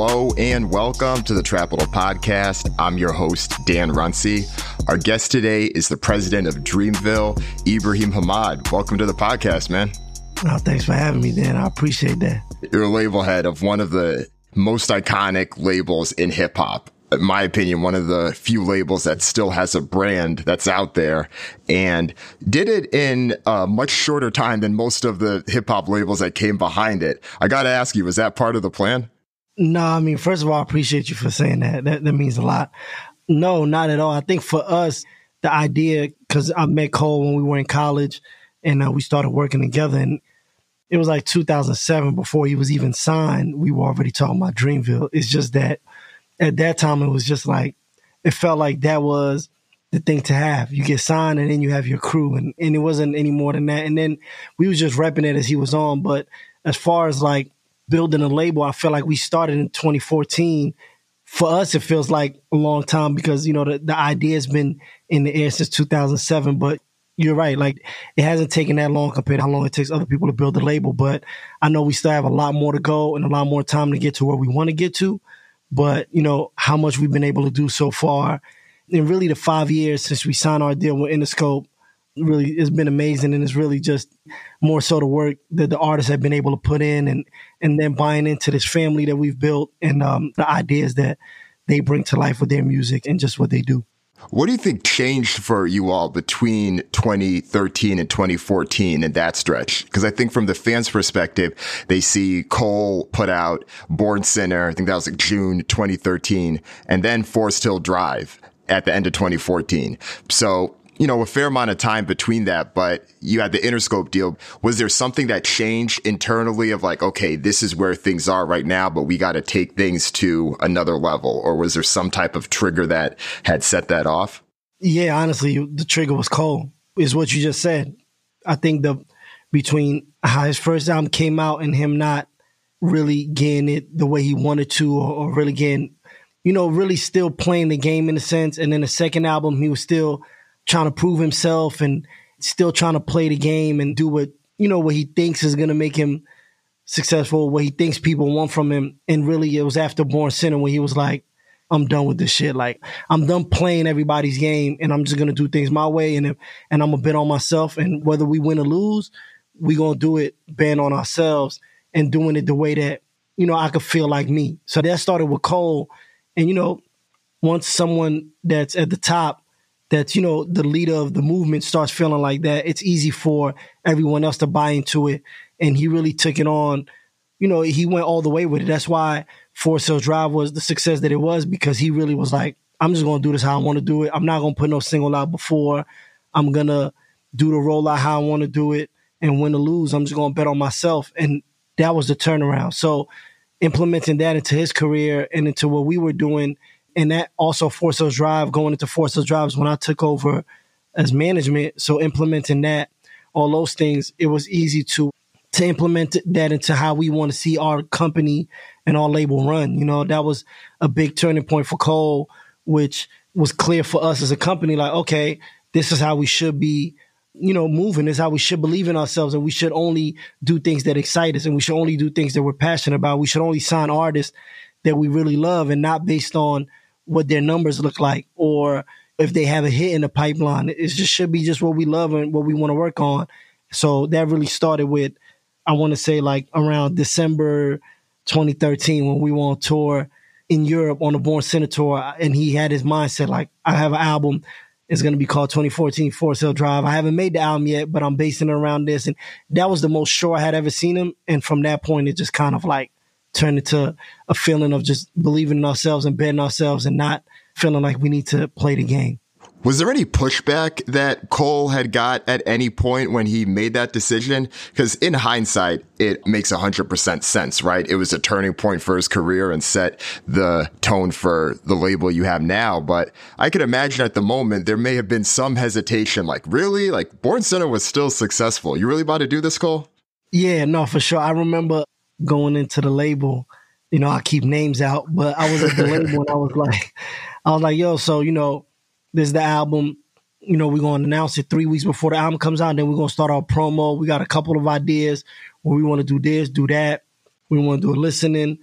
Hello and welcome to the Trapital Podcast. I'm your host, Dan Runcie. Our guest today is the president of Dreamville, Ibrahim Hamad. Welcome to the podcast, man. Oh, thanks for having me, Dan. I appreciate that. You're a label head of one of the most iconic labels in hip hop. In my opinion, one of the few labels that still has a brand that's out there and did it in a much shorter time than most of the hip hop labels that came behind it. I got to ask you, was that part of the plan? No, I mean, first of all, I appreciate you for saying that. That, that means a lot. No, not at all. I think for us, the idea, because I met Cole when we were in college and uh, we started working together, and it was like 2007 before he was even signed. We were already talking about Dreamville. It's just that at that time, it was just like, it felt like that was the thing to have. You get signed and then you have your crew, and, and it wasn't any more than that. And then we was just repping it as he was on. But as far as like building a label, I feel like we started in 2014. For us, it feels like a long time because, you know, the, the idea has been in the air since 2007. But you're right. Like it hasn't taken that long compared to how long it takes other people to build a label. But I know we still have a lot more to go and a lot more time to get to where we want to get to. But, you know, how much we've been able to do so far in really the five years since we signed our deal with Interscope really it's been amazing and it's really just more so the work that the artists have been able to put in and and then buying into this family that we've built and um, the ideas that they bring to life with their music and just what they do. What do you think changed for you all between 2013 and 2014 in that stretch? Because I think from the fans' perspective, they see Cole put out Born Sinner. I think that was like June 2013, and then Forest Hill Drive at the end of 2014. So you know, a fair amount of time between that, but you had the Interscope deal. Was there something that changed internally of like, okay, this is where things are right now, but we got to take things to another level? Or was there some type of trigger that had set that off? Yeah, honestly, the trigger was Cole, is what you just said. I think the between how his first album came out and him not really getting it the way he wanted to, or, or really getting, you know, really still playing the game in a sense. And then the second album, he was still trying to prove himself and still trying to play the game and do what you know what he thinks is going to make him successful, what he thinks people want from him. And really, it was after Born Sinner when he was like, "I'm done with this shit. Like, I'm done playing everybody's game, and I'm just gonna do things my way, and and I'm gonna bet on myself. And whether we win or lose, we gonna do it, bet on ourselves, and doing it the way that you know I could feel like me. So that started with Cole, and you know, once someone that's at the top that you know the leader of the movement starts feeling like that it's easy for everyone else to buy into it. And he really took it on you know he went all the way with it. That's why Forest Hill Drive was the success that it was because he really was like i'm just gonna do this how i want to do it. I'm not gonna put no single out before. I'm gonna do the rollout how i want to do it and win or lose. I'm just gonna bet on myself. And that was the turnaround. So implementing that into his career and into what we were doing and that also Forest Hill Drive going into Forest Hill Drives when I took over as management. So implementing that, all those things, it was easy to to implement that into how we want to see our company and our label run. You know, that was a big turning point for Cole, which was clear for us as a company. Like, okay, this is how we should be you know, moving this is how we should believe in ourselves and we should only do things that excite us and we should only do things that we're passionate about. We should only sign artists that we really love and not based on what their numbers look like or if they have a hit in the pipeline. It just should be just what we love and what we want to work on. So that really started with, I want to say like around December 2013 when we were on tour in Europe on the Born Sinner tour. And he had his mindset like, I have an album. It's going to be called 2014 Forest Hill Drive. I haven't made the album yet, but I'm basing it around this. And that was the most sure I had ever seen him. And from that point, it just kind of like turned into a feeling of just believing in ourselves and betting ourselves and not feeling like we need to play the game. Was there any pushback that Cole had got at any point when he made that decision? Because in hindsight, it makes 100% sense, right? It was a turning point for his career and set the tone for the label you have now. But I could imagine at the moment there may have been some hesitation like, really? Like, Born Sinner was still successful. You really about to do this, Cole? Yeah, no, for sure. I remember going into the label, you know, I keep names out, but I was at the label and I was like, I was like, yo, so, you know, this is the album. You know, we're going to announce it three weeks before the album comes out. Then we're going to start our promo. We got a couple of ideas where we want to do this, do that. We want to do a listening.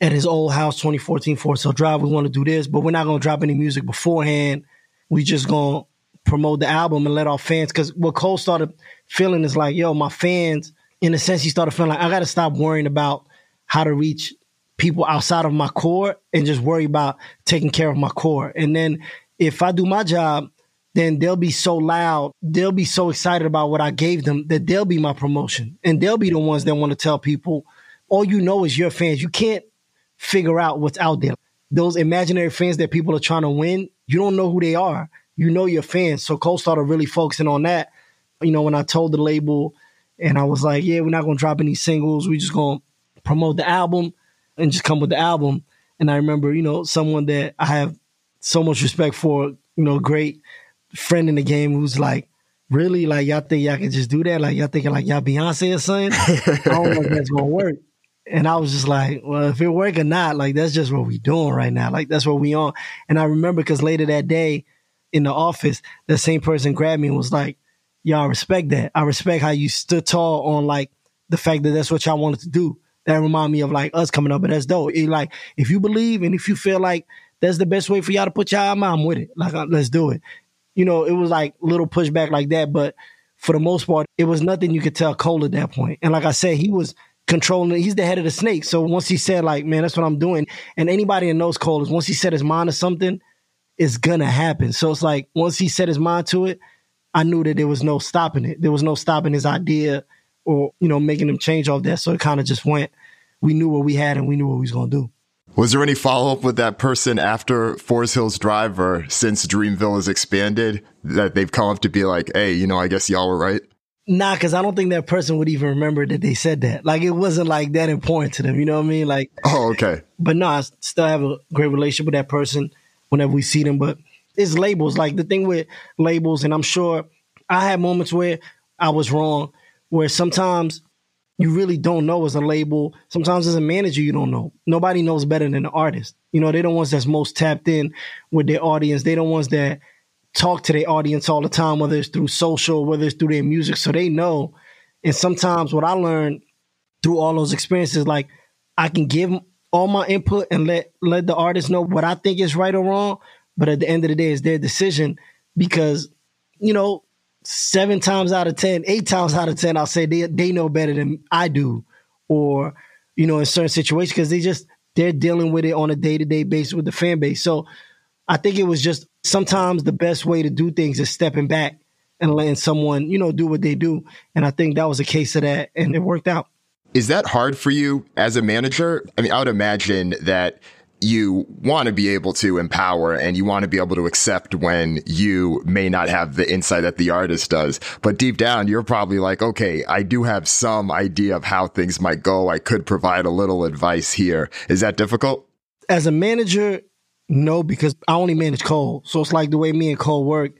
at his old house, 2014 Forest Hill Drive. We want to do this, but we're not going to drop any music beforehand. We just going to promote the album and let our fans, because what Cole started feeling is like, yo, my fans, in a sense, he started feeling like, I got to stop worrying about how to reach people outside of my core and just worry about taking care of my core. And then if I do my job, then they'll be so loud, they'll be so excited about what I gave them that they'll be my promotion. And they'll be the ones that want to tell people, all you know is your fans. You can't figure out what's out there. Those imaginary fans that people are trying to win, you don't know who they are. You know your fans. So Cole started really focusing on that. You know, when I told the label and I was like, yeah, we're not going to drop any singles. We're just going to promote the album and just come with the album. And I remember, you know, someone that I have so much respect for, you know, great friend in the game who's like, really, like y'all think y'all can just do that? Like y'all thinking like y'all Beyonce or something? I don't know if that's gonna work. And I was just like, well, if it work or not, like that's just what we doing right now. Like that's what we on. And I remember because later that day in the office, the same person grabbed me and was like, y'all respect that. I respect how you stood tall on like the fact that that's what y'all wanted to do. That remind me of like us coming up, but that's dope. It, like if you believe and if you feel like that's the best way for y'all to put y'all I'm with it. Like uh, let's do it you know, it was like little pushback like that. But for the most part, it was nothing you could tell Cole at that point. And like I said, he was controlling He's the head of the snake. So once he said, like, man, that's what I'm doing. And anybody that knows Cole is once he set his mind to something, it's gonna happen. So it's like once he set his mind to it, I knew that there was no stopping it. There was no stopping his idea or, you know, making him change all that. So it kind of just went. We knew what we had and we knew what we was gonna do. Was there any follow up with that person after Forest Hills Drive or since Dreamville has expanded that they've come up to be like, hey, you know, I guess y'all were right? Nah, because I don't think that person would even remember that they said that. Like it wasn't like that important to them. You know what I mean? Like, oh, okay. But no, I still have a great relationship with that person whenever we see them. But it's labels. Like the thing with labels, and I'm sure I had moments where I was wrong, where sometimes you really don't know as a label. Sometimes as a manager, you don't know. Nobody knows better than the artist. You know, they're the ones that's most tapped in with their audience. They're the ones that talk to their audience all the time, whether it's through social, whether it's through their music. So they know. And sometimes what I learned through all those experiences, like I can give all my input and let let the artist know what I think is right or wrong. But at the end of the day, it's their decision because, you know, seven times out of ten, eight times out of ten, I'll say they they know better than I do, or you know, in certain situations because they just they're dealing with it on a day to day basis with the fan base. So I think it was just sometimes the best way to do things is stepping back and letting someone you know do what they do, and I think that was a case of that, and it worked out. Is that hard for you as a manager? I mean, I would imagine that you want to be able to empower and you want to be able to accept when you may not have the insight that the artist does. But deep down, you're probably like, okay, I do have some idea of how things might go. I could provide a little advice here. Is that difficult? As a manager, no, because I only manage Cole. So it's like the way me and Cole work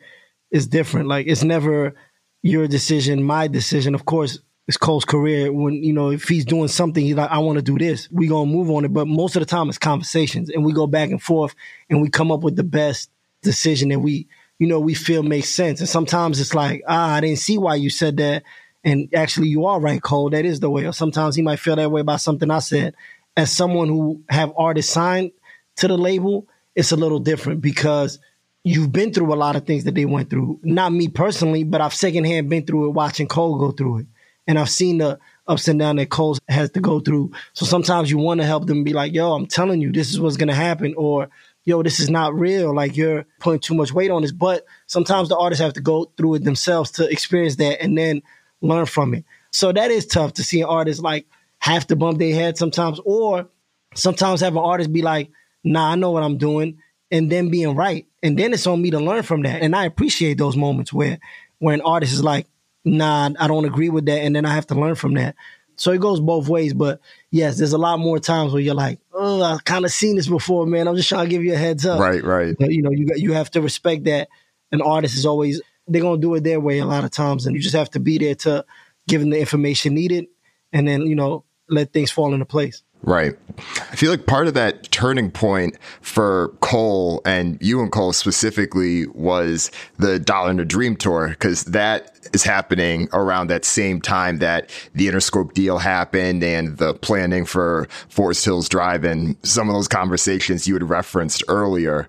is different. Like it's never your decision, my decision. Of course, it's Cole's career. When you know if he's doing something, he's like, I want to do this. We gonna move on it. But most of the time, it's conversations, and we go back and forth, and we come up with the best decision that we you know we feel makes sense. And sometimes it's like, ah, I didn't see why you said that, and actually you are right, Cole. That is the way. Or sometimes he might feel that way about something I said. As someone who have artists signed to the label, it's a little different because you've been through a lot of things that they went through. Not me personally, but I've secondhand been through it watching Cole go through it and I've seen the ups and downs that Cole has to go through. So sometimes you want to help them be like, yo, I'm telling you, this is what's going to happen. Or, yo, this is not real. Like you're putting too much weight on this. But sometimes the artists have to go through it themselves to experience that and then learn from it. So that is tough to see an artist like have to bump their head sometimes, or sometimes have an artist be like, nah, I know what I'm doing, and then being right. And then it's on me to learn from that. And I appreciate those moments where where an artist is like, nah, I don't agree with that, and then I have to learn from that. So it goes both ways, but yes, there's a lot more times where you're like, oh, I've kind of seen this before, man. I'm just trying to give you a heads up. Right, right. But, you know, you got, you have to respect that an artist is always they're gonna do it their way a lot of times, and you just have to be there to give them the information needed, and then you know let things fall into place. Right. I feel like part of that turning point for Cole and you and Cole specifically was the Dollar and a Dream tour because that is happening around that same time that the Interscope deal happened and the planning for Forest Hills Drive and some of those conversations you had referenced earlier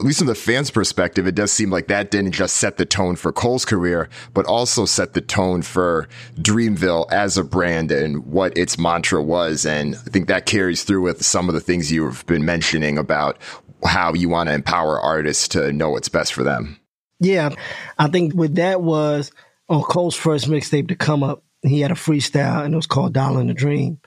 at least from the fans' perspective, it does seem like that didn't just set the tone for Cole's career, but also set the tone for Dreamville as a brand and what its mantra was. And I think that carries through with some of the things you've been mentioning about how you want to empower artists to know what's best for them. Yeah, I think with that was on Cole's first mixtape to come up, he had a freestyle and it was called Dollar in a Dream.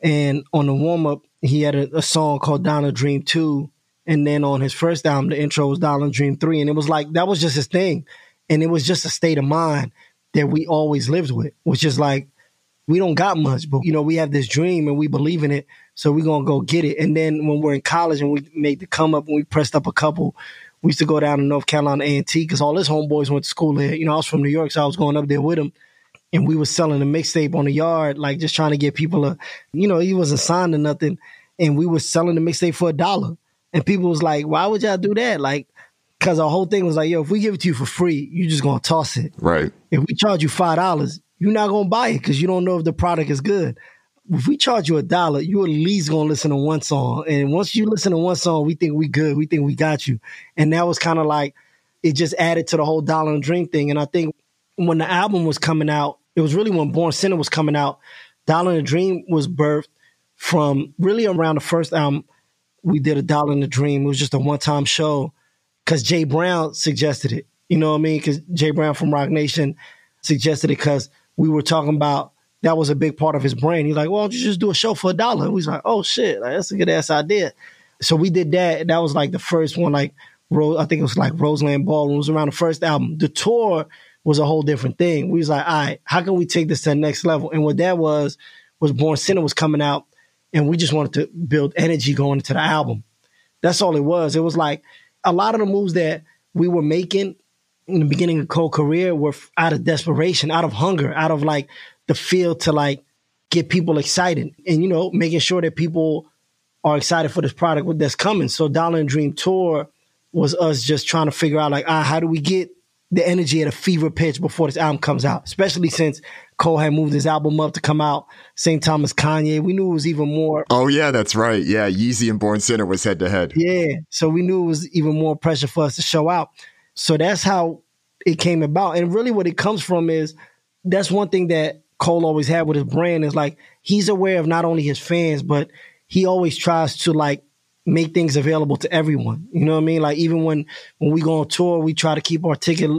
And on the warm up, he had a, a song called Dollar Dream 2 and then on his first album, the intro was Dollar Dream 3. And it was like, that was just his thing. And it was just a state of mind that we always lived with, which is like, we don't got much, but you know, we have this dream and we believe in it. So we're going to go get it. And then when we're in college and we made the come up and we pressed up a couple, we used to go down to North Carolina A&T because all his homeboys went to school there. You know, I was from New York, so I was going up there with him. And we was selling a mixtape on the yard, like just trying to get people a, you know, he wasn't signed to nothing. And we was selling the mixtape for a dollar. And people was like, why would y'all do that? Like, cause the whole thing was like, yo, if we give it to you for free, you just gonna toss it. Right. If we charge you five dollars, you're not gonna buy it because you don't know if the product is good. If we charge you a dollar, you at least gonna listen to one song. And once you listen to one song, we think we good. We think we got you. And that was kind of like it just added to the whole dollar and dream thing. And I think when the album was coming out, it was really when Born Sinner was coming out. Dollar and Dream was birthed from really around the first album we did a dollar in the dream. It was just a one time show because Jay Brown suggested it. You know what I mean? Because Jay Brown from Roc Nation suggested it because we were talking about that was a big part of his brain. He's like, well, you just do a show for a dollar? We was like, oh shit, like, that's a good ass idea. So we did that. That was like the first one, like I think it was like Roseland Ballroom. It was around the first album. The tour was a whole different thing. We was like, all right, how can we take this to the next level? And what that was was Born Sinner was coming out and we just wanted to build energy going into the album. That's all it was. It was like a lot of the moves that we were making in the beginning of Cole career were out of desperation, out of hunger, out of like the feel to like get people excited and you know making sure that people are excited for this product that's coming. So Dollar and Dream Tour was us just trying to figure out like ah, how do we get the energy at a fever pitch before this album comes out, especially since Cole had moved his album up to come out same time as Kanye. We knew it was even more. Oh yeah, that's right. Yeah, Yeezy and Born Sinner was head to head. Yeah, so we knew it was even more pressure for us to show out. So that's how it came about. And really, what it comes from is that's one thing that Cole always had with his brand is like he's aware of not only his fans, but he always tries to like make things available to everyone. You know what I mean? Like even when when we go on tour, we try to keep our ticket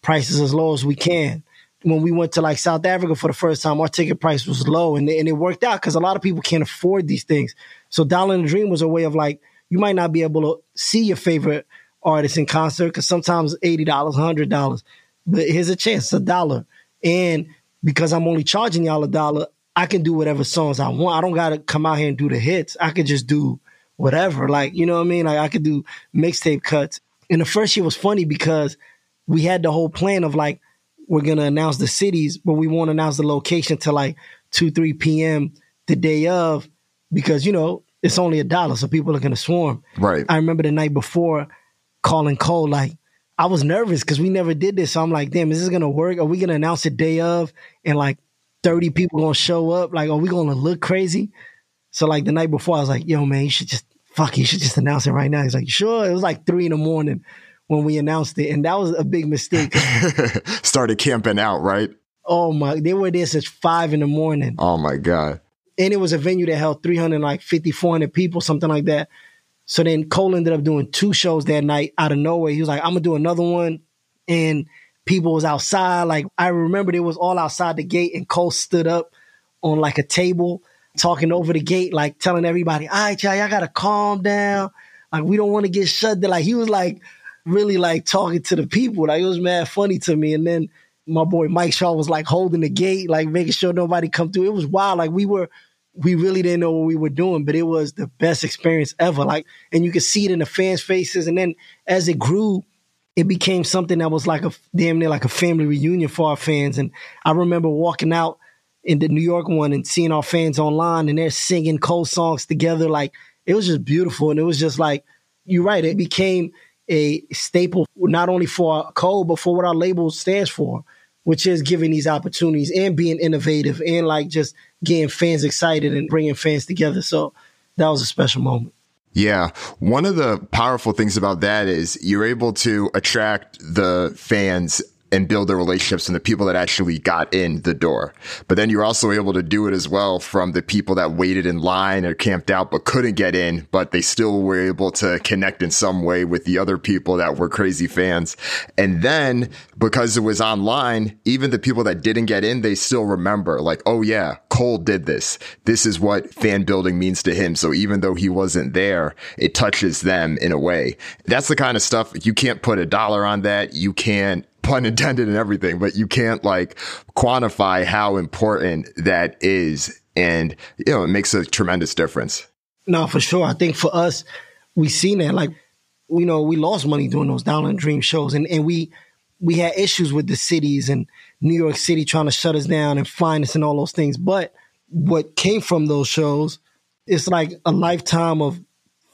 prices as low as we can when we went to like South Africa for the first time, our ticket price was low and, and it worked out because a lot of people can't afford these things. So Dollar and Dream was a way of like, you might not be able to see your favorite artist in concert because sometimes $80, $100, but here's a chance, a dollar. And because I'm only charging y'all a dollar, I can do whatever songs I want. I don't got to come out here and do the hits. I could just do whatever. Like, you know what I mean? Like I could do mixtape cuts. And the first year was funny because we had the whole plan of like, we're gonna announce the cities, but we won't announce the location till like two, three p.m. the day of, because you know it's only a dollar, so people are gonna swarm. Right. I remember the night before calling Cole like I was nervous because we never did this. So I'm like, damn, is this gonna work? Are we gonna announce the day of and like 30 people gonna show up? Like, are we gonna look crazy? So like the night before, I was like, yo, man, you should just fuck, you should just announce it right now. He's like, sure. It was like three in the morning when we announced it, and that was a big mistake. Started camping out, right? Oh my! They were there since five in the morning. Oh my god! And it was a venue that held 300, like 50, 400 people, something like that. So then Cole ended up doing two shows that night out of nowhere. He was like, "I'm gonna do another one," and people was outside. Like I remember, it was all outside the gate, and Cole stood up on like a table talking over the gate, like telling everybody, "All right, y'all, y'all gotta calm down. Like we don't want to get shut down." Like he was like really like talking to the people. Like it was mad funny to me. And then my boy Mike Shaw was like holding the gate, like making sure nobody come through. It was wild. Like we were, we really didn't know what we were doing, but it was the best experience ever. Like, and you could see it in the fans' faces. And then as it grew, it became something that was like a damn near like a family reunion for our fans. And I remember walking out in the New York one and seeing our fans online and they're singing Cole songs together. Like it was just beautiful. And it was just like, you're right. It became a staple, not only for Cole, but for what our label stands for, which is giving these opportunities and being innovative and like just getting fans excited and bringing fans together. So that was a special moment. Yeah. One of the powerful things about that is you're able to attract the fans and build the relationships and the people that actually got in the door. But then you're also able to do it as well from the people that waited in line or camped out but couldn't get in, but they still were able to connect in some way with the other people that were crazy fans. And then because it was online, even the people that didn't get in, they still remember like, oh yeah, Cole did this. This is what fan building means to him. So even though he wasn't there, it touches them in a way. That's the kind of stuff you can't put a dollar on that. You can't pun intended and everything, but you can't like quantify how important that is. And, you know, it makes a tremendous difference. No, for sure. I think for us, we seen that. Like, you know, we lost money doing those Dollar and Dream shows and, and we, we had issues with the cities and New York City trying to shut us down and fine us and all those things. But what came from those shows, it's like a lifetime of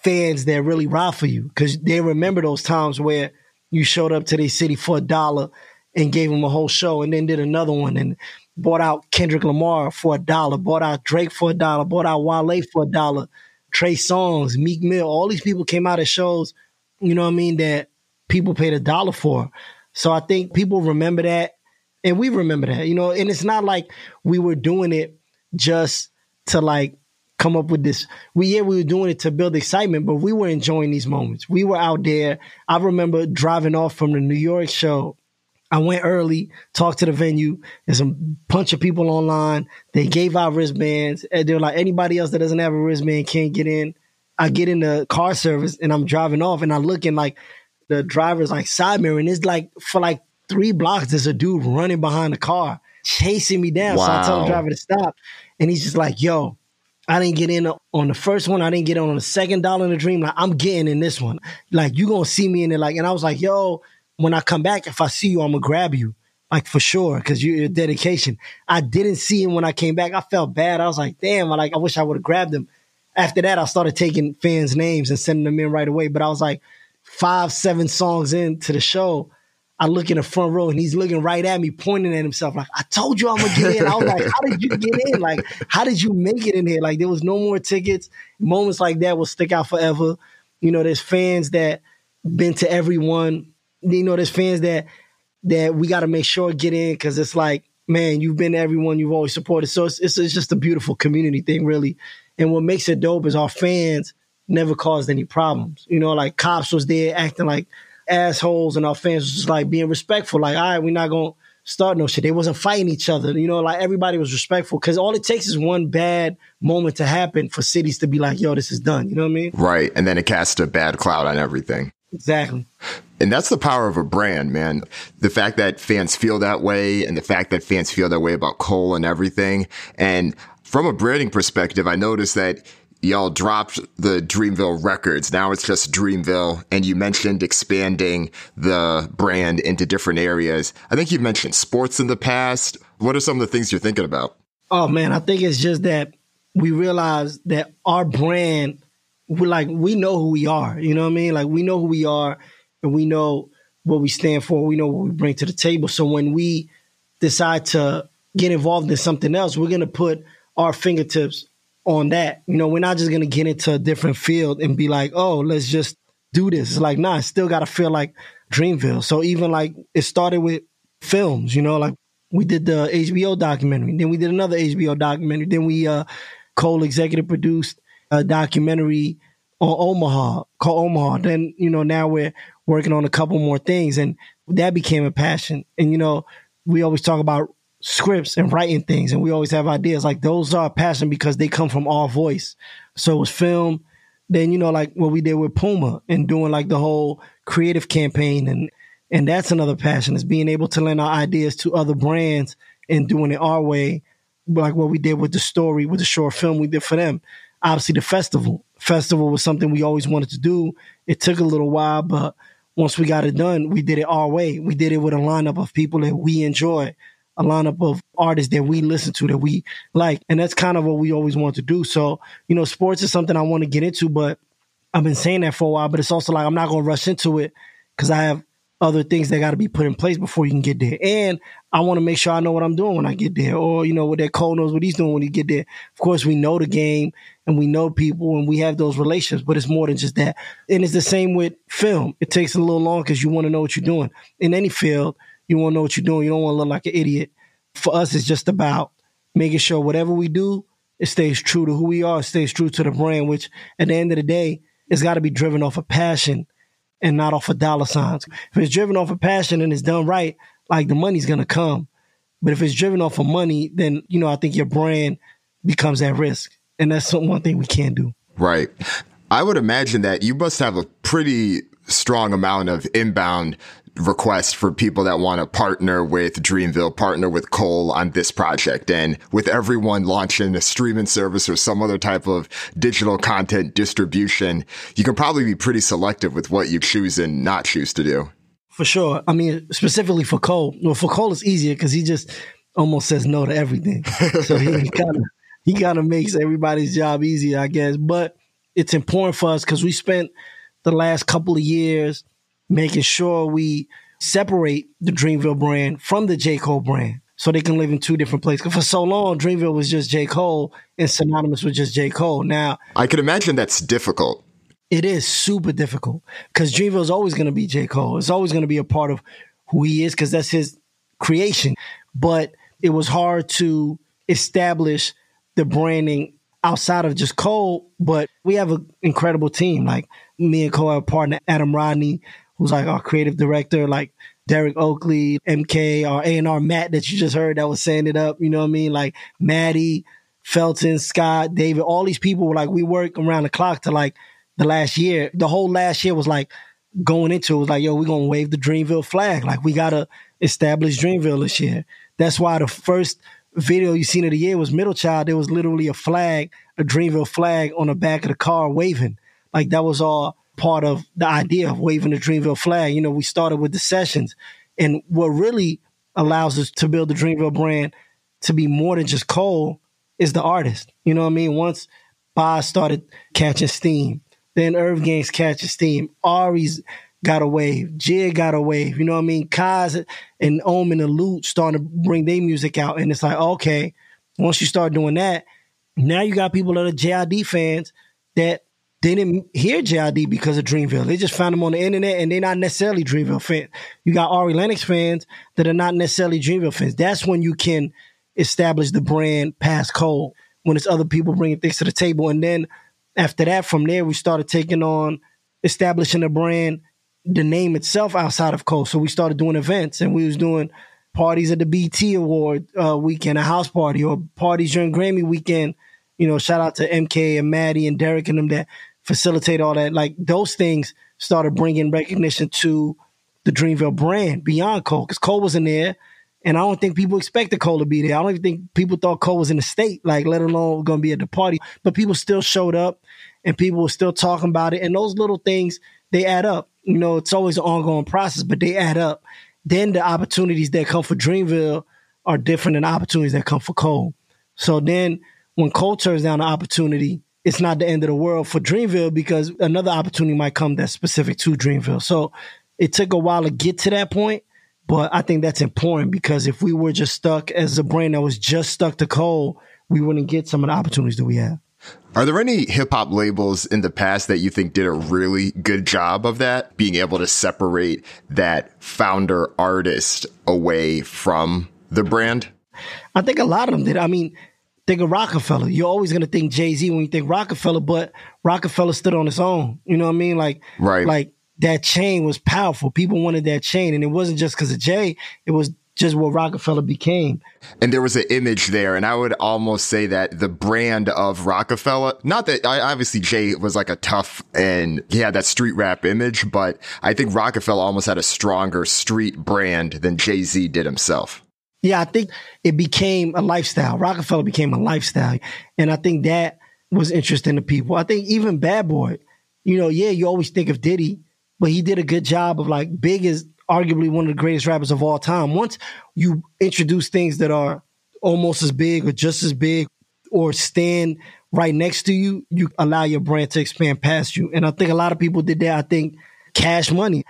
fans that really ride for you because they remember those times where you showed up to the city for a dollar and gave them a whole show and then did another one and bought out Kendrick Lamar for a dollar, bought out Drake for a dollar, bought out Wale for a dollar, Trey Songz, Meek Mill, all these people came out at shows, you know what I mean, that people paid a dollar for. So I think people remember that and we remember that, you know, and it's not like we were doing it just to like come up with this. We yeah, we were doing it to build excitement, but we were enjoying these moments. We were out there. I remember driving off from the New York show. I went early, talked to the venue. There's a bunch of people online. They gave out wristbands. And they're like, anybody else that doesn't have a wristband can't get in. I get in the car service and I'm driving off and I look in like the driver's like side mirror and it's like for like three blocks, there's a dude running behind the car, chasing me down. Wow. So I tell the driver to stop. And he's just like, yo, I didn't get in on the first one. I didn't get on the second dollar in the dream. Like I'm getting in this one. Like you gonna see me in it. Like, and I was like, yo, when I come back, if I see you, I'm gonna grab you. Like for sure, because your dedication. I didn't see him when I came back. I felt bad. I was like, damn. I like. I wish I would have grabbed him. After that, I started taking fans' names and sending them in right away. But I was like five, seven songs into the show. I look in the front row and he's looking right at me, pointing at himself, like, I told you I'm gonna get in. I was like, How did you get in? Like, how did you make it in here? Like, there was no more tickets. Moments like that will stick out forever. You know, there's fans that been to everyone. You know, there's fans that that we got to make sure get in because it's like, man, you've been to everyone you've always supported. So it's, it's, it's just a beautiful community thing, really. And what makes it dope is our fans never caused any problems. You know, like cops was there acting like assholes and our fans was just like being respectful. Like, all right, we're not gonna start no shit. They wasn't fighting each other. You know, like everybody was respectful because all it takes is one bad moment to happen for cities to be like, yo, this is done. You know what I mean? Right. And then it casts a bad cloud on everything. Exactly. And that's the power of a brand, man. The fact that fans feel that way and the fact that fans feel that way about Cole and everything. And from a branding perspective, I noticed that y'all dropped the Dreamville records. Now it's just Dreamville. And you mentioned expanding the brand into different areas. I think you've mentioned sports in the past. What are some of the things you're thinking about? Oh man, I think it's just that we realize that our brand, we like we know who we are. You know what I mean? Like we know who we are and we know what we stand for. We know what we bring to the table. So when we decide to get involved in something else, we're gonna put our fingertips on that. You know, we're not just gonna get into a different field and be like, oh, let's just do this. It's like, nah, I still gotta feel like Dreamville. So even like it started with films, you know, like we did the HBO documentary, then we did another HBO documentary, then we uh Cole executive produced a documentary on Omaha called Omaha. Then, you know, now we're working on a couple more things and that became a passion. And you know, we always talk about scripts and writing things and we always have ideas. Like those are passion because they come from our voice. So it was film then you know like what we did with puma and doing like the whole creative campaign and and that's another passion is being able to lend our ideas to other brands and doing it our way like what we did with the story with the short film we did for them. Obviously the festival. Festival was something we always wanted to do. It took a little while but once we got it done we did it our way. We did it with a lineup of people that we enjoy a lineup of artists that we listen to that we like. And that's kind of what we always want to do. So, you know, sports is something I want to get into, but I've been saying that for a while, but it's also like I'm not going to rush into it because I have other things that got to be put in place before you can get there. And I want to make sure I know what I'm doing when I get there, or you know, what that Cole knows what he's doing when he get there. Of course, we know the game and we know people and we have those relations, but it's more than just that. And it's the same with film. It takes a little long because you want to know what you're doing in any field. You want to know what you're doing. You don't want to look like an idiot. For us, it's just about making sure whatever we do, it stays true to who we are, it stays true to the brand. Which at the end of the day, it's got to be driven off of passion and not off of dollar signs. If it's driven off of passion and it's done right, like the money's gonna come. But if it's driven off of money, then you know I think your brand becomes at risk, and that's one thing we can't do. Right. I would imagine that you must have a pretty strong amount of inbound request for people that want to partner with Dreamville, partner with Cole on this project. And with everyone launching a streaming service or some other type of digital content distribution, you can probably be pretty selective with what you choose and not choose to do. For sure. I mean, specifically for Cole. Well, for Cole, it's easier because he just almost says no to everything. So he kind of he kind of makes everybody's job easier, I guess. But it's important for us because we spent the last couple of years making sure we separate the Dreamville brand from the J. Cole brand so they can live in two different places. For so long, Dreamville was just J. Cole and synonymous with just J. Cole. Now, I can imagine that's difficult. It is super difficult because Dreamville is always going to be J. Cole. It's always going to be a part of who he is because that's his creation. But it was hard to establish the branding outside of just Cole. But we have an incredible team. Like me and Cole a partner, Adam Rodney, who's like our creative director, like Derek Oakley, MK, our A&R Matt that you just heard that was saying it up, you know what I mean? Like Maddie, Felton, Scott, David, all these people were like, we work around the clock to like the last year. The whole last year was like going into it was like, yo, we're gonna wave the Dreamville flag. Like we gotta establish Dreamville this year. That's why the first video you seen of the year was Middle Child. There was literally a flag, a Dreamville flag on the back of the car waving. Like that was all part of the idea of waving the Dreamville flag. You know, we started with the sessions. And what really allows us to build the Dreamville brand to be more than just Cole is the artist. You know what I mean? Once Bas started catching steam, then EarthGang's catching steam, Ari's got a wave, Jid got a wave. You know what I mean? Cozz and Omen and Lute starting to bring their music out. And it's like, okay, once you start doing that, now you got people that are JID fans that they didn't hear JID because of Dreamville. They just found them on the internet and they're not necessarily Dreamville fans. You got Ari Lennox fans that are not necessarily Dreamville fans. That's when you can establish the brand past Cole, when it's other people bringing things to the table. And then after that, from there, we started taking on establishing the brand, the name itself outside of Cole. So we started doing events and we was doing parties at the BET Award uh, weekend, a house party, or parties during Grammy weekend. You know, shout out to MK and Maddie and Derek and them that facilitate all that. Like those things started bringing recognition to the Dreamville brand beyond Cole because Cole was in there. And I don't think people expected Cole to be there. I don't even think people thought Cole was in the state, like let alone going to be at the party. But people still showed up, and people were still talking about it. And those little things they add up. You know, it's always an ongoing process, but they add up. Then the opportunities that come for Dreamville are different than opportunities that come for Cole. So then when Cole turns down an opportunity, it's not the end of the world for Dreamville because another opportunity might come that's specific to Dreamville. So it took a while to get to that point, but I think that's important because if we were just stuck as a brand that was just stuck to Cole, we wouldn't get some of the opportunities that we have. Are there any hip hop labels in the past that you think did a really good job of that, being able to separate that founder artist away from the brand? I think a lot of them did. I mean, think of Roc-A-Fella. You're always gonna think Jay Z when you think Roc-A-Fella, but Roc-A-Fella stood on its own. You know what I mean? Like, right. like that chain was powerful. People wanted that chain, and it wasn't just because of Jay. It was just what Roc-A-Fella became. And there was an image there, and I would almost say that the brand of Roc-A-Fella, not that I obviously Jay was like a tough and he had that street rap image, but I think Roc-A-Fella almost had a stronger street brand than Jay Z did himself. Yeah, I think it became a lifestyle. Roc-A-Fella became a lifestyle. And I think that was interesting to people. I think even Bad Boy, you know, yeah, you always think of Diddy, but he did a good job of like Big is arguably one of the greatest rappers of all time. Once you introduce things that are almost as big or just as big or stand right next to you, you allow your brand to expand past you. And I think a lot of people did that. I think Cash Money,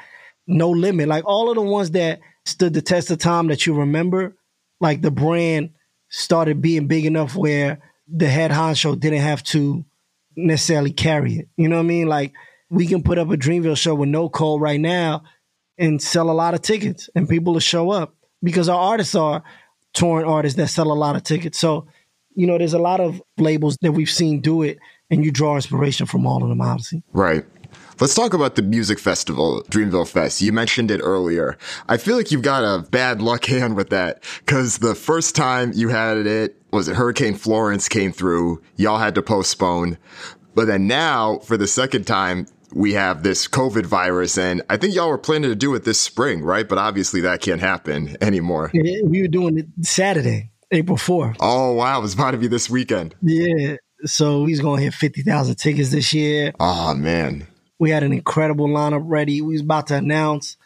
No Limit, like all of the ones that stood the test of time that you remember, like the brand started being big enough where the head honcho didn't have to necessarily carry it. You know what I mean? Like we can put up a Dreamville show with no Cole right now and sell a lot of tickets and people will show up because our artists are touring artists that sell a lot of tickets. So, you know, there's a lot of labels that we've seen do it and you draw inspiration from all of them, obviously. Right. Let's talk about the music festival, Dreamville Fest. You mentioned it earlier. I feel like you've got a bad luck hand with that because the first time you had it was it Hurricane Florence came through. Y'all had to postpone. But then now for the second time, we have this COVID virus, and I think y'all were planning to do it this spring, right? But obviously that can't happen anymore. Yeah, we were doing it Saturday, April 4th. Oh, wow. It was about to be this weekend. Yeah. So he's going to hit 50,000 tickets this year. Oh, man. We had an incredible lineup ready. We was about to announce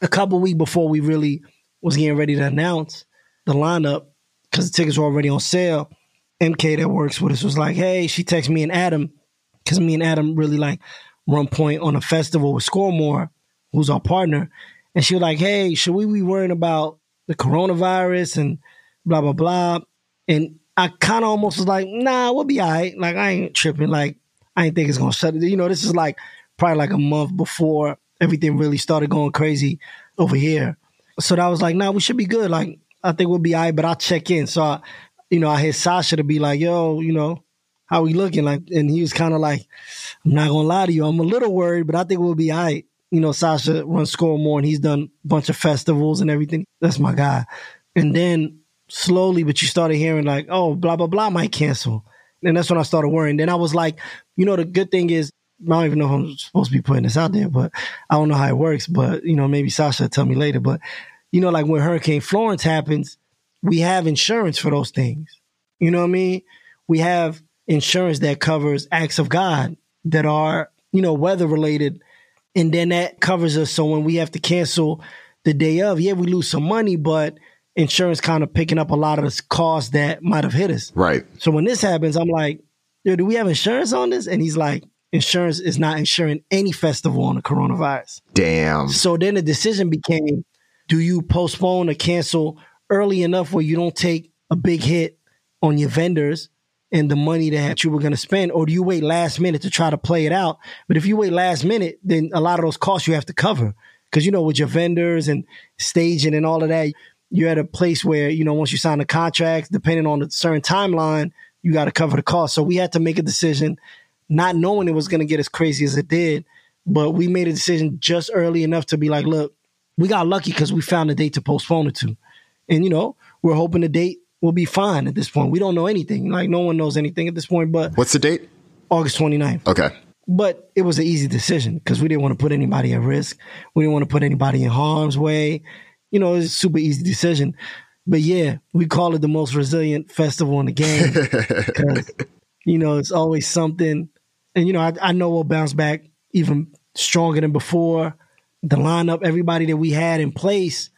a couple weeks before we really was getting ready to announce the lineup because the tickets were already on sale. MK that works with us was like, hey, she texted me and Adam because me and Adam really like run point on a festival with Scoremore, who's our partner. And she was like, hey, should we be worrying about the coronavirus and blah, blah, blah? And I kind of almost was like, nah, we'll be all right. Like, I ain't tripping. Like, I ain't think it's to shut it. You know, this is like probably like a month before everything really started going crazy over here. So that was like, nah, we should be good. Like, I think we'll be all right, but I'll check in. So, I, you know, I hit Sasha to be like, yo, you know, how we looking? Like, and he was kind of like, I'm not gonna lie to you, I'm a little worried, but I think we'll be all right. You know, Sasha runs ScoreMore and he's done a bunch of festivals and everything. That's my guy. And then slowly, but you started hearing like, oh, blah, blah, blah might cancel. And that's when I started worrying. Then I was like, you know, the good thing is, I don't even know if I'm supposed to be putting this out there, but I don't know how it works. But, you know, maybe Sasha tell me later. But, you know, like when Hurricane Florence happens, we have insurance for those things. You know what I mean? We have insurance that covers acts of God that are, you know, weather related. And then that covers us. So when we have to cancel the day of, yeah, we lose some money, but insurance kind of picking up a lot of the costs that might have hit us. Right. So when this happens, I'm like, do we have insurance on this? And he's like, insurance is not insuring any festival on the coronavirus. Damn. So then the decision became, do you postpone or cancel early enough where you don't take a big hit on your vendors and the money that you were going to spend, or do you wait last minute to try to play it out? But if you wait last minute, then a lot of those costs you have to cover because you know with your vendors and staging and all of that, you're at a place where you know once you sign a contract, depending on a certain timeline, you got to cover the cost. So we had to make a decision, not knowing it was going to get as crazy as it did, but we made a decision just early enough to be like, look, we got lucky because we found a date to postpone it to, and you know we're hoping the date will be fine at this point. We don't know anything. Like no one knows anything at this point, but What's the date? August 29th. Okay. But it was an easy decision because we didn't want to put anybody at risk. We didn't want to put anybody in harm's way. You know, it's a super easy decision. But yeah, we call it the most resilient festival in the game because, you know, it's always something. And, you know, I, I know we'll bounce back even stronger than before. The lineup, everybody that we had in place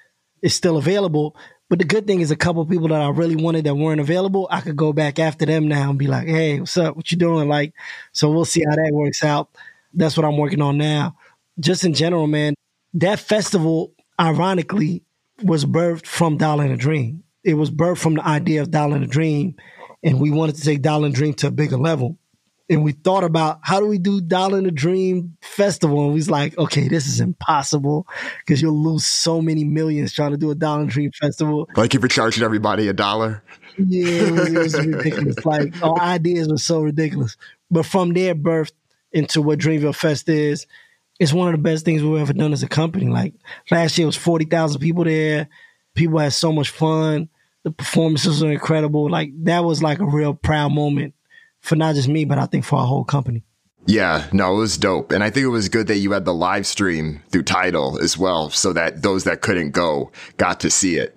is still available. But the good thing is a couple people that I really wanted that weren't available, I could go back after them now and be like, hey, what's up? What you doing? Like, so we'll see how that works out. That's what I'm working on now. Just in general, man, that festival, ironically, was birthed from Dollar and a Dream. It was birthed from the idea of Dollar and a Dream. And we wanted to take Dollar and Dream to a bigger level. And we thought about how do we do Dollar and a Dream festival? And we was like, okay, this is impossible because you'll lose so many millions trying to do a Dollar and Dream festival. Like if you're charging everybody a dollar. Yeah, it was, it was ridiculous. like our ideas were so ridiculous. But from there, birthed into what Dreamville Fest is. It's one of the best things we've ever done as a company. Like last year was forty thousand people there. People had so much fun. The performances were incredible. Like that was like a real proud moment for not just me, but I think for our whole company. Yeah, no, it was dope. And I think it was good that you had the live stream through Tidal as well, so that those that couldn't go got to see it.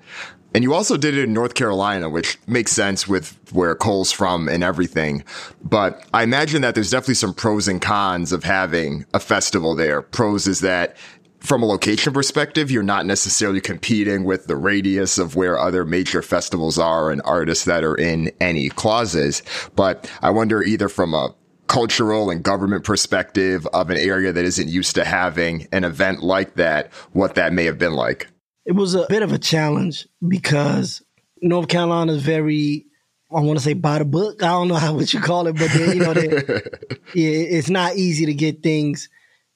And you also did it in North Carolina, which makes sense with where Cole's from and everything. But I imagine that there's definitely some pros and cons of having a festival there. Pros is that from a location perspective, you're not necessarily competing with the radius of where other major festivals are and artists that are in any clauses. But I wonder either from a cultural and government perspective of an area that isn't used to having an event like that, what that may have been like. It was a bit of a challenge because North Carolina is very I want to say by the book. I don't know how what you call it, but they, you know, they, yeah, it's not easy to get things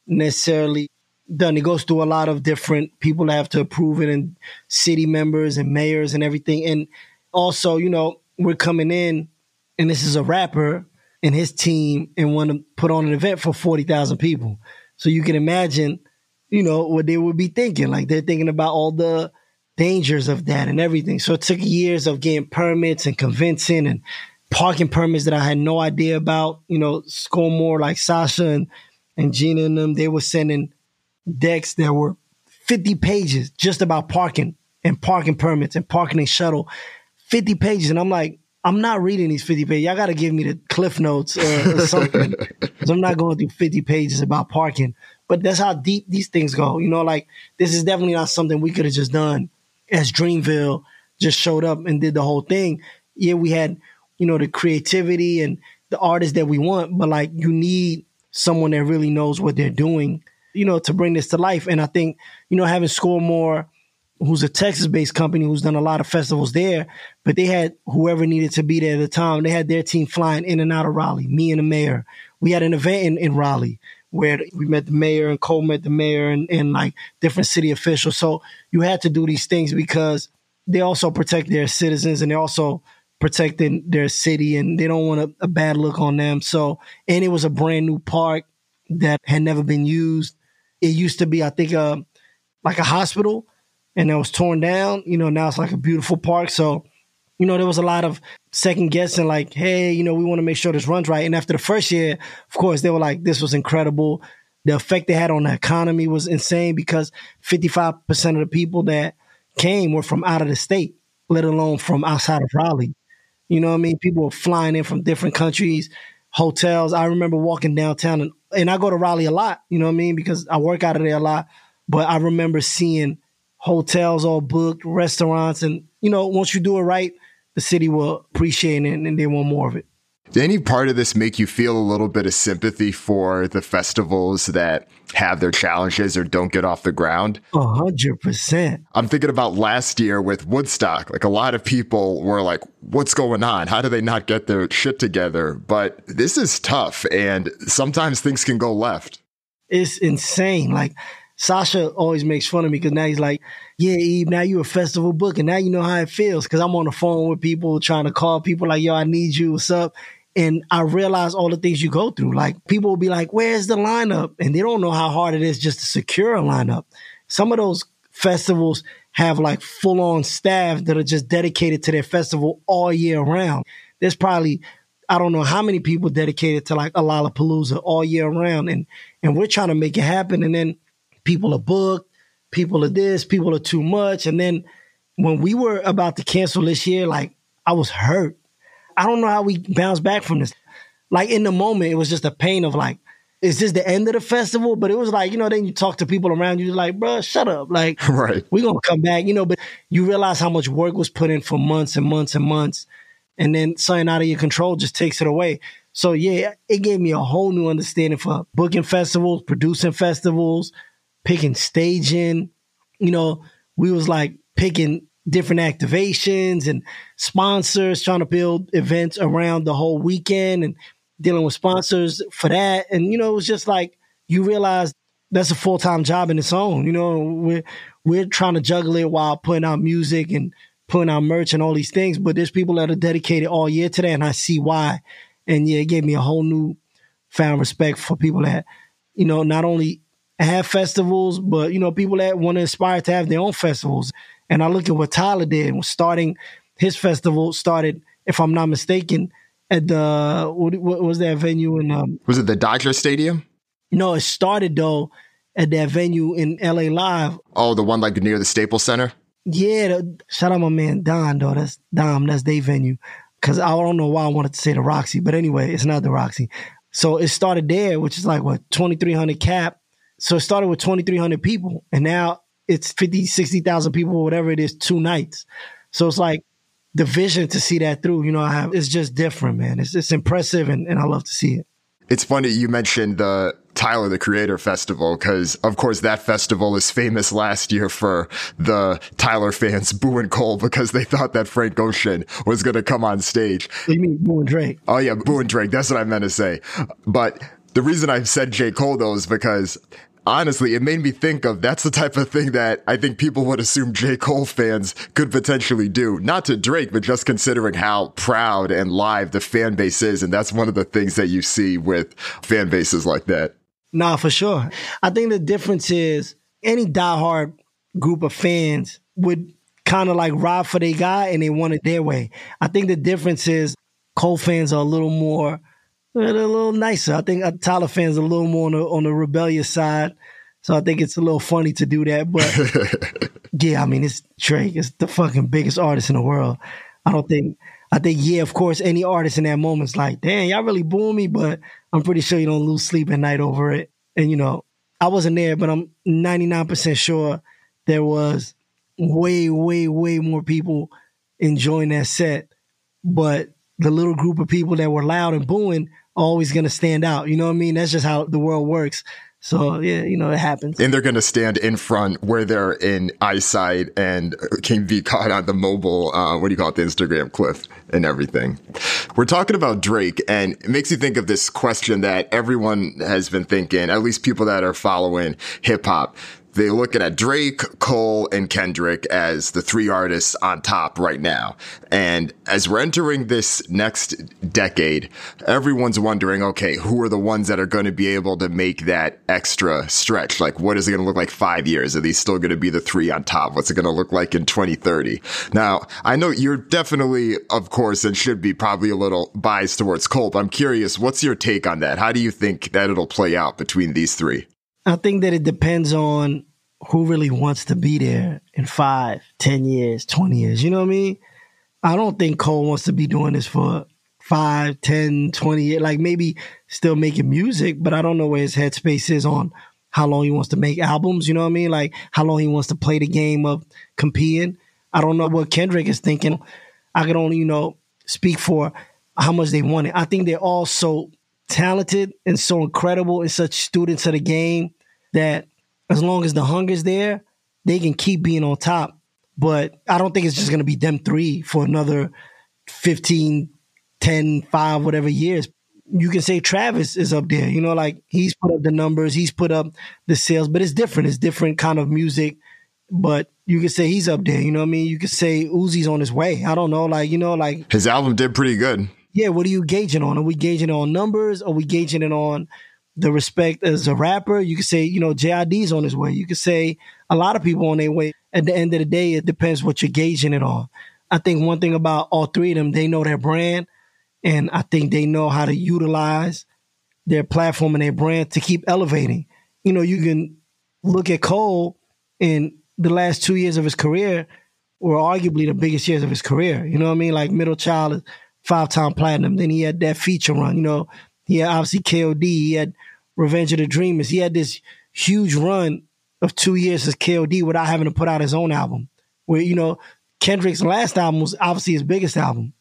necessarily done. It goes through a lot of different people that have to approve it, and city members and mayors and everything. And also, you know, we're coming in, and this is a rapper and his team, and want to put on an event for forty thousand people. So you can imagine, you know, what they would be thinking. Like they're thinking about all the dangers of that and everything. So it took years of getting permits and convincing and parking permits that I had no idea about. You know, ScoreMore like Sasha and, and Gina and them, they were sending decks that were 50 pages just about parking and parking permits and parking and shuttle. 50 pages. And I'm like, I'm not reading these 50 pages. Y'all got to give me the cliff notes or, or something. Because I'm not going through 50 pages about parking. But that's how deep these things go. You know, like this is definitely not something we could have just done as Dreamville just showed up and did the whole thing. Yeah, we had, you know, the creativity and the artists that we want, but like you need someone that really knows what they're doing, you know, to bring this to life. And I think, you know, having ScoreMore, who's a Texas based company who's done a lot of festivals there, but they had whoever needed to be there at the time. They had their team flying in and out of Raleigh, me and the mayor. We had an event in, in Raleigh where we met the mayor and Cole met the mayor and, and like different city officials. So you had to do these things because they also protect their citizens and they're also protecting their city and they don't want a, a bad look on them. So, and it was a brand new park that had never been used. It used to be, I think, uh, like a hospital and it was torn down. You know, now it's like a beautiful park. So, you know, there was a lot of second guessing, like, hey, you know, we want to make sure this runs right. And after the first year, of course, they were like, this was incredible. The effect they had on the economy was insane because 55% of the people that came were from out of the state, let alone from outside of Raleigh. You know what I mean? People were flying in from different countries, hotels. I remember walking downtown and, and I go to Raleigh a lot, you know what I mean? Because I work out of there a lot. But I remember seeing hotels all booked, restaurants, and you know, once you do it right, the city will appreciate it and they want more of it. Did any part of this make you feel a little bit of sympathy for the festivals that have their challenges or don't get off the ground? A hundred percent. I'm thinking about last year with Woodstock. Like a lot of people were like, what's going on? How do they not get their shit together? But this is tough and sometimes things can go left. It's insane. Like Sasha always makes fun of me because now he's like, yeah, Eve, now you a festival book and now you know how it feels. Cause I'm on the phone with people trying to call people like, yo, I need you. What's up? And I realize all the things you go through. Like people will be like, where's the lineup? And they don't know how hard it is just to secure a lineup. Some of those festivals have like full on staff that are just dedicated to their festival all year round. There's probably I don't know how many people dedicated to like a Lollapalooza all year round, and and we're trying to make it happen. And then people are booked, people are this, people are too much. And then when we were about to cancel this year, like I was hurt. I don't know how we bounce back from this. Like in the moment, it was just a pain of like, is this the end of the festival? But it was like, you know, then you talk to people around you, like, bro, shut up. Like, right. we're going to come back, you know, but you realize how much work was put in for months and months and months. And then something out of your control just takes it away. So yeah, it gave me a whole new understanding for booking festivals, producing festivals, picking staging. You know, we was like picking different activations and sponsors, trying to build events around the whole weekend and dealing with sponsors for that. And, you know, it was just like you realize that's a full time job in its own. You know, we're we're trying to juggle it while putting out music and putting out merch and all these things. But there's people that are dedicated all year to that, and I see why. And yeah, it gave me a whole new found respect for people that, you know, not only have festivals, but you know, people that want to aspire to have their own festivals. And I look at what Tyler did, was starting his festival started, if I'm not mistaken, at the what, what was that venue in? Um, was it the Dodger Stadium? No, it started though at that venue in LA Live. Oh, the one like near the Staples Center. Yeah, the, shout out my man Don though. That's Dom. That's their venue. Cause I don't know why I wanted to say the Roxy, but anyway, it's not the Roxy. So it started there, which is like what twenty three hundred cap So it started with 2,300 people and now it's 50, 60,000 people, whatever it is, two nights. So it's like the vision to see that through, you know, I have, it's just different, man. It's, it's impressive and, and I love to see it. It's funny you mentioned the Tyler the Creator Festival because, of course, that festival is famous last year for the Tyler fans booing Cole because they thought that Frank Ocean was going to come on stage. You mean booing Drake? Oh yeah, booing Drake. That's what I meant to say. But the reason I said J Cole though is because honestly, it made me think of that's the type of thing that I think people would assume J. Cole fans could potentially do. Not to Drake, but just considering how proud and live the fan base is. And that's one of the things that you see with fan bases like that. Nah, for sure. I think the difference is any diehard group of fans would kind of like ride for their guy and they want it their way. I think the difference is Cole fans are a little more a little nicer. I think uh, Tyler fans are a little more on the, on the rebellious side. So I think it's a little funny to do that. But yeah, I mean, it's Drake. It's the fucking biggest artist in the world. I don't think, I think, yeah, of course, any artist in that moment's like, damn, y'all really booing me, but I'm pretty sure you don't lose sleep at night over it. And, you know, I wasn't there, but I'm 99% sure there was way, way, way more people enjoying that set. But the little group of people that were loud and booing always going to stand out. You know what I mean? That's just how the world works. So yeah, you know, it happens. And they're going to stand in front where they're in eyesight and can be caught on the mobile, uh, what do you call it, the Instagram cliff and everything. We're talking about Drake and it makes you think of this question that everyone has been thinking, at least people that are following hip hop they're looking at Drake, Cole, and Kendrick as the three artists on top right now. And as we're entering this next decade, everyone's wondering, okay, who are the ones that are going to be able to make that extra stretch? Like, what is it going to look like five years? Are these still going to be the three on top? What's it going to look like in 2030? Now, I know you're definitely, of course, and should be probably a little biased towards Cole, but I'm curious, what's your take on that? How do you think that it'll play out between these three? I think that it depends on who really wants to be there in five, ten years, 20 years. You know what I mean? I don't think Cole wants to be doing this for five, 10, 20 years. Like maybe still making music, but I don't know where his headspace is on how long he wants to make albums. You know what I mean? Like how long he wants to play the game of competing. I don't know what Kendrick is thinking. I can only, you know, speak for how much they want it. I think they're all so talented and so incredible and such students of the game that as long as the hunger's there, they can keep being on top. But I don't think it's just going to be them three for another 15, 10, 5, whatever years. You can say Travis is up there. You know, like he's put up the numbers, he's put up the sales, but it's different. It's different kind of music. But you could say he's up there. You know what I mean? You could say Uzi's on his way. I don't know. Like, you know, like his album did pretty good. Yeah. What are you gauging on? Are we gauging on numbers? Are we gauging it on the respect as a rapper. You could say, you know, JID's on his way. You could say a lot of people on their way. At the end of the day, it depends what you're gauging it on. I think one thing about all three of them, they know their brand, and I think they know how to utilize their platform and their brand to keep elevating. You know, you can look at Cole in the last two years of his career were arguably the biggest years of his career. You know what I mean? Like Middle Child, five time platinum. Then he had that feature run. You know, he had obviously KOD. He had Revenge of the Dreamers. He had this huge run of two years as KOD without having to put out his own album. Where, you know, Kendrick's last album was obviously his biggest album.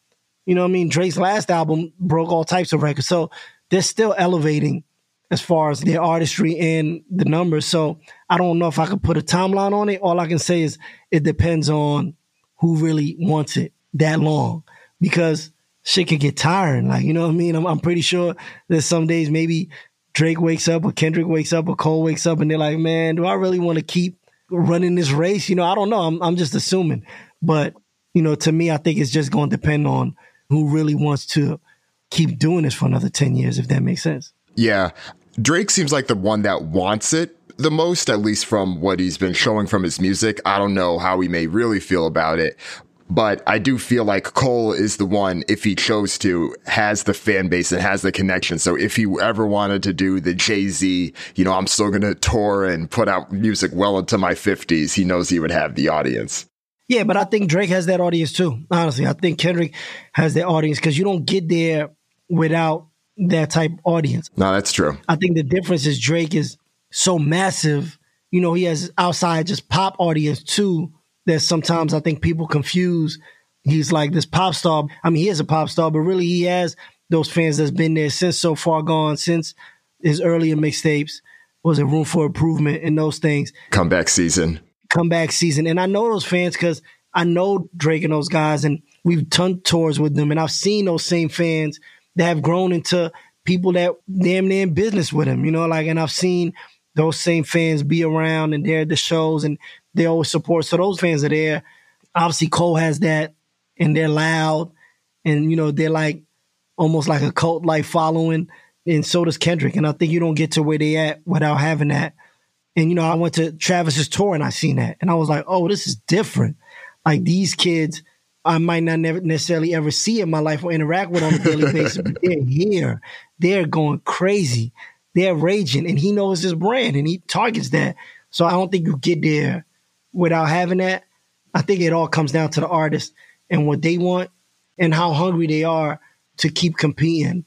You know what I mean? Drake's last album broke all types of records. So they're still elevating as far as their artistry and the numbers. So I don't know if I could put a timeline on it. All I can say is it depends on who really wants it that long because shit could get tiring. Like, you know what I mean? I'm, I'm pretty sure that some days maybe Drake wakes up or Kendrick wakes up or Cole wakes up and they're like, man, do I really want to keep running this race? You know, I don't know. I'm, I'm just assuming. But, you know, to me, I think it's just going to depend on who really wants to keep doing this for another 10 years, if that makes sense. Yeah. Drake seems like the one that wants it the most, at least from what he's been showing from his music. I don't know how he may really feel about it, but I do feel like Cole is the one, if he chose to, has the fan base and has the connection. So if he ever wanted to do the Jay Z, you know, I'm still going to tour and put out music well into my 50s, he knows he would have the audience. Yeah, but I think Drake has that audience too. Honestly, I think Kendrick has that audience because you don't get there without that type audience. No, that's true. I think the difference is Drake is so massive. You know, he has outside just pop audience too. That sometimes I think people confuse. He's like this pop star. I mean, he is a pop star, but really he has those fans that's been there since so far gone, since his earlier mixtapes. Was it room for improvement and those things? Comeback season. Comeback season. And I know those fans because I know Drake and those guys, and we've done tours with them, and I've seen those same fans that have grown into people that damn near in business with him, you know, like, and I've seen those same fans be around and they're at the shows and they always support. So those fans are there. Obviously, Cole has that, and they're loud, and you know they're like almost like a cult like following, and so does Kendrick. And I think you don't get to where they at without having that. And you know, I went to Travis's tour and I seen that, and I was like, oh, this is different. Like these kids, I might not never necessarily ever see in my life or interact with on a daily basis, but they're here. They're going crazy. They're raging, and he knows his brand, and he targets that. So I don't think you get there without having that. I think it all comes down to the artist and what they want and how hungry they are to keep competing.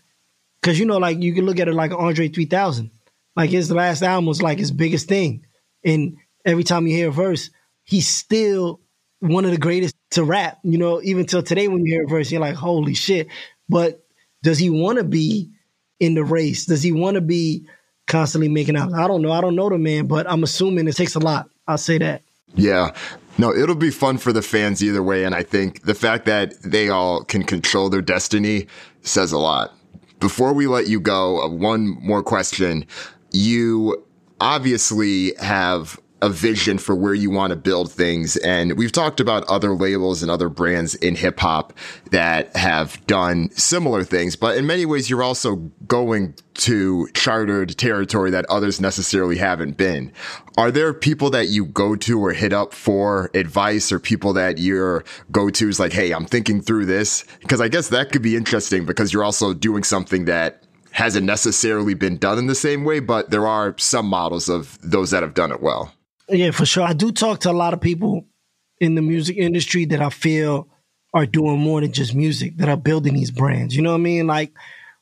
Cause you know, like you can look at it like Andre 3000. Like his last album was like his biggest thing. And every time you hear a verse, he's still one of the greatest to rap. You know, even till today when you hear a verse, you're like, holy shit. But does he want to be in the race? Does he want to be constantly making out? I don't know. I don't know the man, but I'm assuming it takes a lot. I'll say that. Yeah. No, it'll be fun for the fans either way. And I think the fact that they all can control their destiny says a lot. Before we let you go, uh, one more question. You obviously have a vision for where you want to build things. And we've talked about other labels and other brands in hip hop that have done similar things, but in many ways, you're also going to chartered territory that others necessarily haven't been. Are there people that you go to or hit up for advice or people that your go to is like, Hey, I'm thinking through this? Because I guess that could be interesting because you're also doing something that hasn't necessarily been done in the same way, but there are some models of those that have done it well. Yeah, for sure. I do talk to a lot of people in the music industry that I feel are doing more than just music, that are building these brands. You know what I mean? Like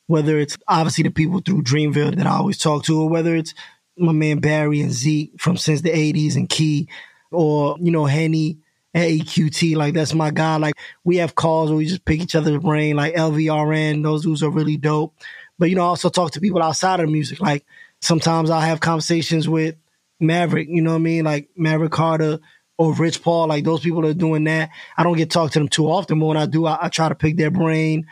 whether it's obviously the people through Dreamville that I always talk to, or whether it's my man Barry and Zeke from since the 80s and Key, or, you know, Henny at EQT. Like that's my guy. Like we have calls where we just pick each other's brain, like LVRN, those dudes are really dope. But you know, I also talk to people outside of music. Like sometimes I'll have conversations with Maverick, you know what I mean? Like Maverick Carter or Rich Paul, like those people are doing that. I don't get to talk to them too often, but when I do, I, I try to pick their brain.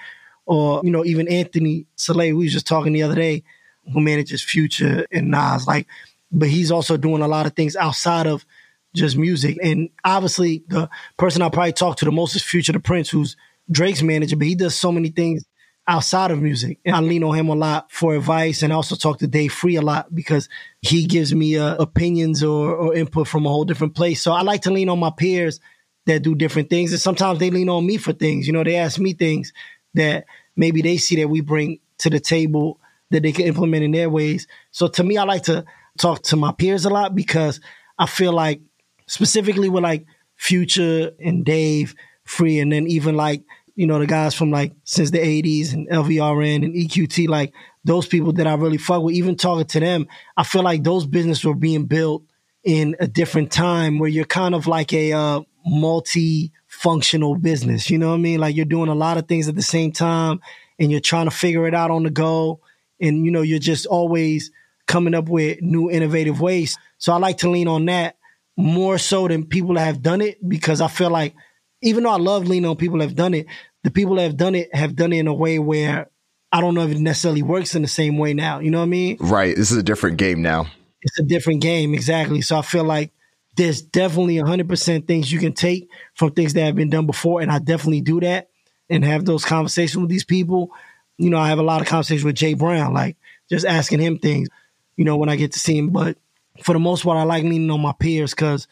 Or, you know, even Anthony Saleh, we was just talking the other day, who manages Future and Nas, like, but he's also doing a lot of things outside of just music. And obviously, the person I probably talk to the most is Future the Prince, who's Drake's manager, but he does so many things outside of music. And I lean on him a lot for advice and I also talk to Dave Free a lot because he gives me uh, opinions or, or input from a whole different place. So I like to lean on my peers that do different things. And sometimes they lean on me for things. You know, they ask me things that maybe they see that we bring to the table that they can implement in their ways. So to me, I like to talk to my peers a lot because I feel like specifically with like Future and Dave Free, and then even like you know, the guys from like since the 80s and LVRN and EQT, like those people that I really fuck with, even talking to them, I feel like those businesses were being built in a different time where you're kind of like a uh, multi functional business. You know what I mean? Like you're doing a lot of things at the same time and you're trying to figure it out on the go. And, you know, you're just always coming up with new innovative ways. So I like to lean on that more so than people that have done it because I feel like even though I love leaning on people that have done it, the people that have done it have done it in a way where I don't know if it necessarily works in the same way now. You know what I mean? Right. This is a different game now. It's a different game, exactly. So I feel like there's definitely 100% things you can take from things that have been done before. And I definitely do that and have those conversations with these people. You know, I have a lot of conversations with Jay Brown, like just asking him things, you know, when I get to see him. But for the most part, I like leaning on my peers because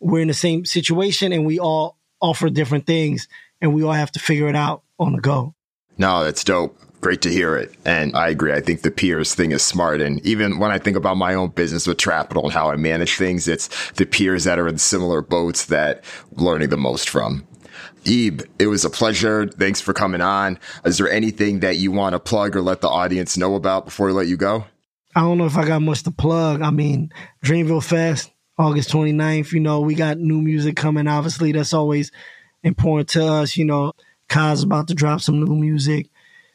we're in the same situation and we all offer different things and we all have to figure it out on the go. No, that's dope. Great to hear it. And I agree. I think the peers thing is smart. And even when I think about my own business with Trapital and how I manage things, it's the peers that are in similar boats that I'm learning the most from. Ib, it was a pleasure. Thanks for coming on. Is there anything that you want to plug or let the audience know about before we let you go? I don't know if I got much to plug. I mean, Dreamville Fest, August 29th, you know, we got new music coming. Obviously, that's always important to us. You know, Kai's about to drop some new music.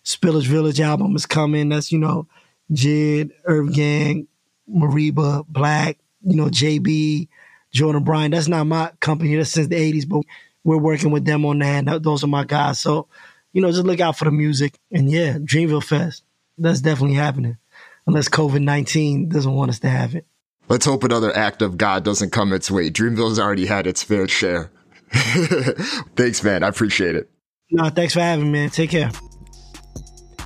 Spillage Village album is coming. That's, you know, JID, Irv Gang, Mereba, 6LACK, you know, JB, Jurdan Bryant. That's not my company. That's since the 80s, but we're working with them on that. Those are my guys. So, you know, just look out for the music. And yeah, Dreamville Fest. That's definitely happening. Unless COVID 19 doesn't want us to have it. Let's hope another act of God doesn't come its way. Dreamville's already had its fair share. thanks, man. I appreciate it. No, thanks for having me, man. Take care.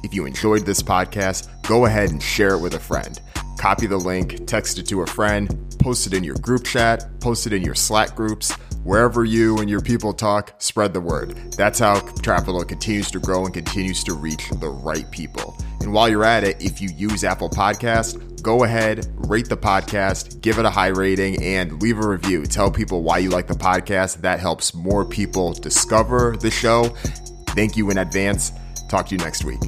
If you enjoyed this podcast, go ahead and share it with a friend. Copy the link, text it to a friend, post it in your group chat, post it in your Slack groups. Wherever you and your people talk, spread the word. That's how Trapital continues to grow and continues to reach the right people. And while you're at it, if you use Apple Podcast, go ahead, rate the podcast, give it a high rating, and leave a review. Tell people why you like the podcast. That helps more people discover the show. Thank you in advance. Talk to you next week.